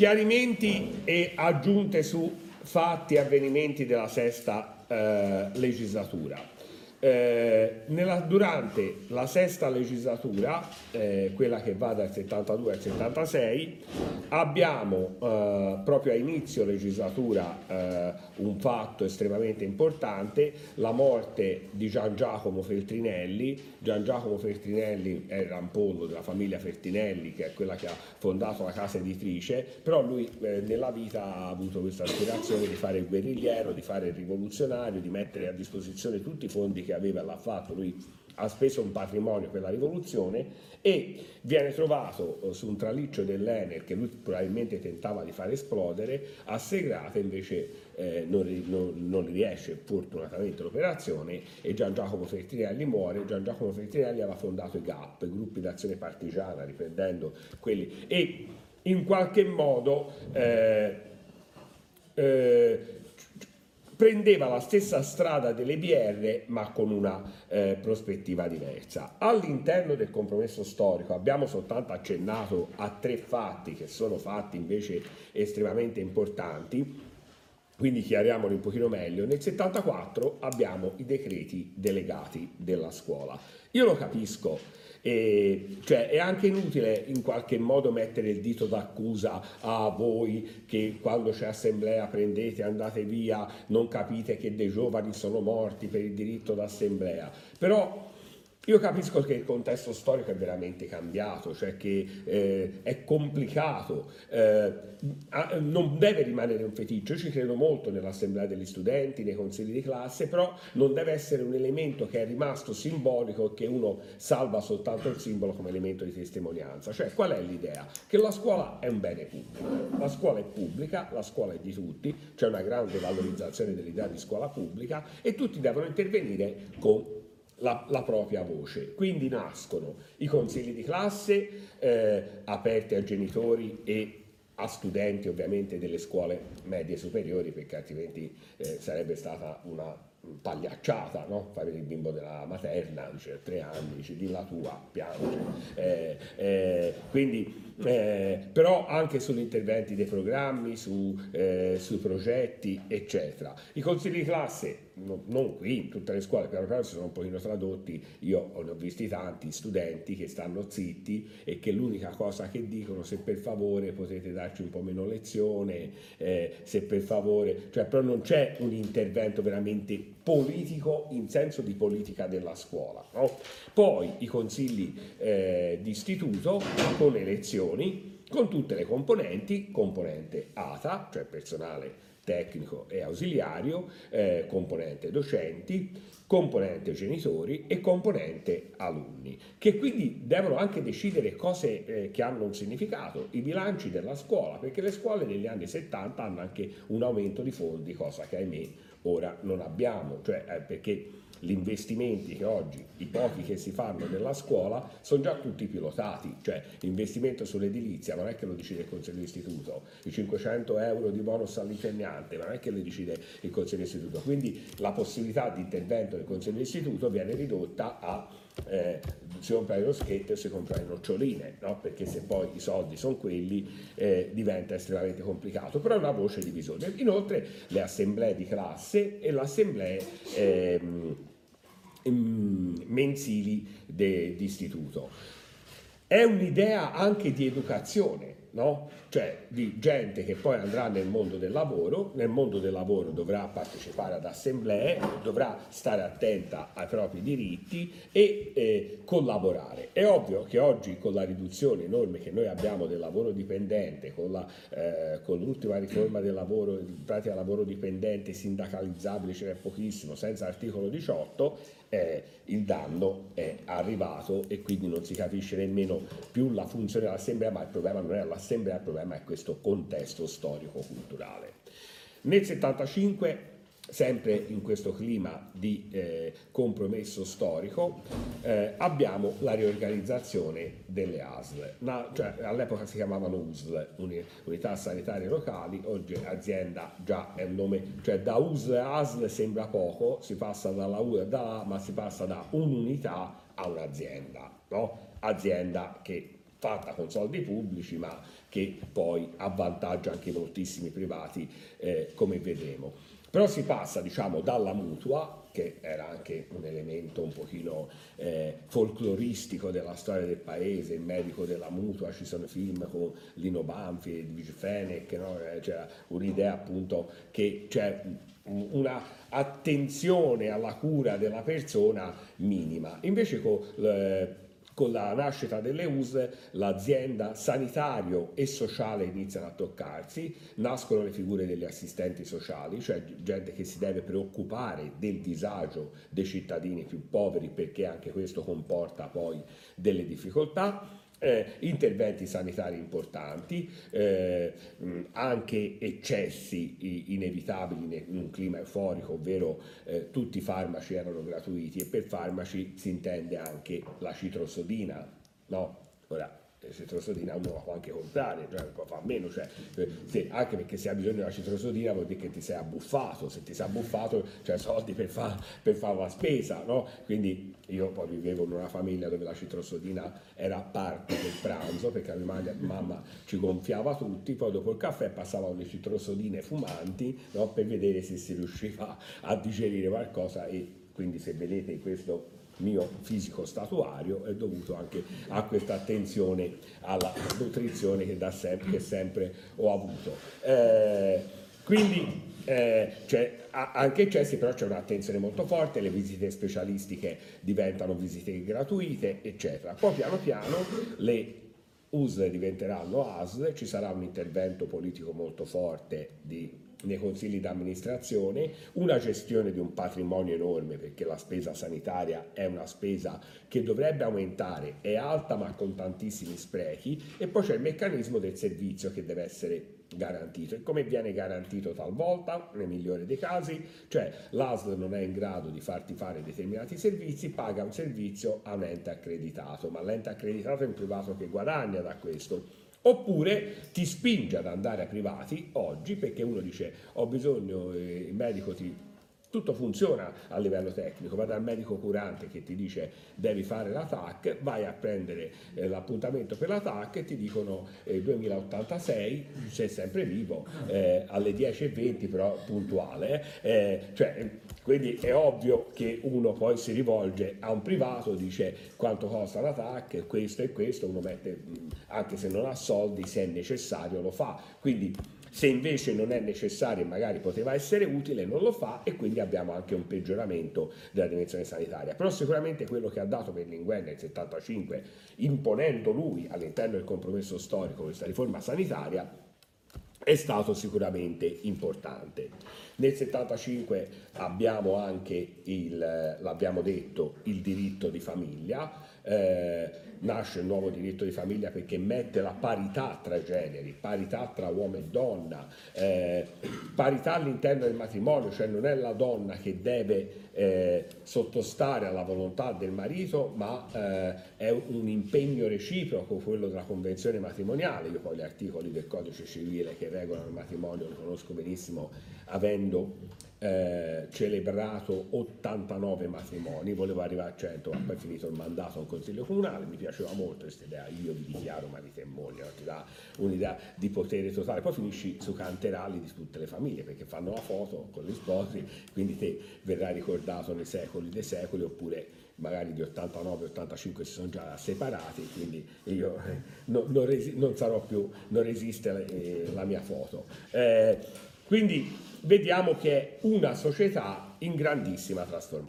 Chiarimenti e aggiunte su fatti e avvenimenti della sesta eh, legislatura. Eh, nella, durante la sesta legislatura, eh, quella che va dal 72 al 76, abbiamo eh, proprio a inizio legislatura eh, un fatto estremamente importante, la morte di Gian Giacomo Feltrinelli. Gian Giacomo Feltrinelli era un pollo della famiglia Feltrinelli, che è quella che ha fondato la casa editrice, però lui eh, nella vita ha avuto questa aspirazione di fare il guerrigliero, di fare il rivoluzionario, di mettere a disposizione tutti i fondi che che aveva l'ha fatto, lui ha speso un patrimonio per la rivoluzione e viene trovato eh, su un traliccio dell'Enel che lui probabilmente tentava di far esplodere, a Segrate invece eh, non, non, non, riesce fortunatamente l'operazione e Gian Giacomo Feltrinelli muore, Gian Giacomo Feltrinelli aveva fondato i GAP, i gruppi d'azione partigiana, riprendendo quelli e in qualche modo eh, eh, prendeva la stessa strada delle BR ma con una eh, prospettiva diversa. All'interno del compromesso storico abbiamo soltanto accennato a tre fatti che sono fatti invece estremamente importanti, quindi chiariamoli un pochino meglio. Nel 74 abbiamo i decreti delegati della scuola. Io lo capisco e, cioè, è anche inutile in qualche modo mettere il dito d'accusa a voi che quando c'è assemblea prendete, andate via, non capite che dei giovani sono morti per il diritto d'assemblea. Però io capisco che il contesto storico è veramente cambiato, cioè che eh, è complicato, eh, non deve rimanere un feticcio, io ci credo molto nell'assemblea degli studenti, nei consigli di classe, però non deve essere un elemento che è rimasto simbolico e che uno salva soltanto il simbolo come elemento di testimonianza. Cioè qual è l'idea? Che la scuola è un bene pubblico, la scuola è pubblica, la scuola è di tutti, c'è una grande valorizzazione dell'idea di scuola pubblica e tutti devono intervenire con la, la, propria voce. Quindi nascono i consigli di classe eh, aperti a genitori e a studenti ovviamente delle scuole medie superiori perché altrimenti eh, sarebbe stata una pagliacciata, no? fare il bimbo della materna, dice tre anni, dice di la tua, piange. Eh, eh, quindi, eh, però anche sugli interventi dei programmi, su, eh, sui progetti, eccetera. I consigli di classe no, non qui, in tutte le scuole, piano piano si sono un pochino tradotti, io ne ho visti tanti studenti che stanno zitti e che l'unica cosa che dicono se per favore potete darci un po' meno lezione, eh, se per favore, cioè però non c'è un intervento veramente politico in senso di politica della scuola. No? Poi i consigli eh, di istituto con elezioni, con tutte le componenti, componente ATA, cioè personale tecnico e ausiliario, eh, componente docenti, componente genitori e componente alunni, che quindi devono anche decidere cose eh, che hanno un significato, i bilanci della scuola, perché le scuole negli anni 70 hanno anche un aumento di fondi, cosa che ahimè ora non abbiamo, cioè eh, perché gli investimenti che oggi, i pochi che si fanno nella scuola, sono già tutti pilotati, cioè l'investimento sull'edilizia non è che lo decide il Consiglio d'Istituto, i 500 euro di bonus all'insegnante non è che lo decide il Consiglio d'Istituto, quindi la possibilità di intervento del Consiglio d'Istituto viene ridotta a eh, si compra lo schetto e si compra le noccioline, no? perché se poi i soldi sono quelli eh, diventa estremamente complicato, però è una voce di bisogno. Inoltre le assemblee di classe e le assemblee ehm, mensili di istituto. È un'idea anche di educazione, no? cioè di gente che poi andrà nel mondo del lavoro, nel mondo del lavoro dovrà partecipare ad assemblee, dovrà stare attenta ai propri diritti e eh, collaborare. È ovvio che oggi con la riduzione enorme che noi abbiamo del lavoro dipendente, con, la, eh, con l'ultima riforma del lavoro, in pratica lavoro dipendente sindacalizzabile ce n'è pochissimo, senza articolo 18, eh, il danno è arrivato e quindi non si capisce nemmeno più la funzione dell'assemblea, ma il problema non è l'assemblea, il problema è questo contesto storico-culturale. Nel 75 sempre in questo clima di eh, compromesso storico, eh, abbiamo la riorganizzazione delle ASL. Na, cioè, all'epoca si chiamavano USL, Unità Sanitarie Locali, oggi azienda già è un nome, cioè da USL a ASL sembra poco, si passa dalla U da A, ma si passa da un'unità a un'azienda, no? azienda che fatta con soldi pubblici ma che poi avvantaggia anche moltissimi privati eh, come vedremo. Però si passa diciamo dalla mutua, che era anche un elemento un pochino eh, folcloristico della storia del paese, il medico della mutua, ci sono film con Lino Banfi, Edwige Fenech, no? Eh, c'era un'idea appunto che c'è una attenzione alla cura della persona minima. Invece con eh, con la nascita delle US l'azienda sanitario e sociale iniziano a toccarsi, nascono le figure degli assistenti sociali, cioè gente che si deve preoccupare del disagio dei cittadini più poveri perché anche questo comporta poi delle difficoltà eh, interventi sanitari importanti, eh, anche eccessi inevitabili in un clima euforico, ovvero eh, tutti i farmaci erano gratuiti e per farmaci si intende anche la citrosodina. No? Ora, citrosodina uno la può anche comprare, cioè può fare meno, cioè, se, anche perché se hai bisogno della citrosodina vuol dire che ti sei abbuffato, se ti sei abbuffato c'hai soldi per fare far la spesa, no? Quindi io poi vivevo in una famiglia dove la citrosodina era parte del pranzo perché mia mamma ci gonfiava tutti, poi dopo il caffè passavano le citrosodine fumanti no? per vedere se si riusciva a digerire qualcosa e quindi se vedete questo mio fisico statuario è dovuto anche a questa attenzione alla nutrizione che da sempre, che sempre ho avuto. Eh, quindi eh, cioè, anche eccessi però c'è un'attenzione molto forte, le visite specialistiche diventano visite gratuite, eccetera. Poi piano piano le USL diventeranno ASL, ci sarà un intervento politico molto forte di nei consigli d'amministrazione, una gestione di un patrimonio enorme perché la spesa sanitaria è una spesa che dovrebbe aumentare, è alta ma con tantissimi sprechi e poi c'è il meccanismo del servizio che deve essere garantito. E come viene garantito talvolta? Nel migliore dei casi cioè l'ASL non è in grado di farti fare determinati servizi paga un servizio a un ente accreditato ma l'ente accreditato è un privato che guadagna da questo Oppure ti spinge ad andare a privati oggi perché uno dice ho bisogno, eh, il medico ti tutto funziona a livello tecnico, va dal medico curante che ti dice devi fare la TAC, vai a prendere eh, l'appuntamento per la TAC e ti dicono eh, 2086, sei sempre vivo, eh, alle 10.20 però puntuale, eh, cioè, quindi è ovvio che uno poi si rivolge a un privato, dice quanto costa la TAC, questo e questo, uno mette, anche se non ha soldi, se è necessario lo fa, quindi se invece non è necessario e magari poteva essere utile, non lo fa e quindi abbiamo anche un peggioramento della dimensione sanitaria. Però sicuramente quello che ha dato Berlinguer nel 75, imponendo lui all'interno del compromesso storico questa riforma sanitaria, è stato sicuramente importante. Nel 75 abbiamo anche, il, l'abbiamo detto, il diritto di famiglia, eh, nasce il nuovo diritto di famiglia perché mette la parità tra generi, parità tra uomo e donna, eh, parità all'interno del matrimonio, cioè non è la donna che deve eh, sottostare alla volontà del marito, ma eh, è un impegno reciproco quello della convenzione matrimoniale. Io poi gli articoli del codice civile che regolano il matrimonio li conosco benissimo avendo eh, celebrato 89 matrimoni, volevo arrivare a 100, ma poi finito il mandato Consiglio Comunale, mi piaceva molto questa idea, io vi dichiaro marito e moglie, ti dà un'idea di potere totale, poi finisci su canterali di tutte le famiglie, perché fanno la foto con gli sposi, quindi te verrai ricordato nei secoli dei secoli, oppure magari di 89-85 si sono già separati, quindi io eh, no, non, resi- non, sarò più, non resiste eh, la mia foto. Eh, quindi vediamo che è una società in grandissima trasformazione.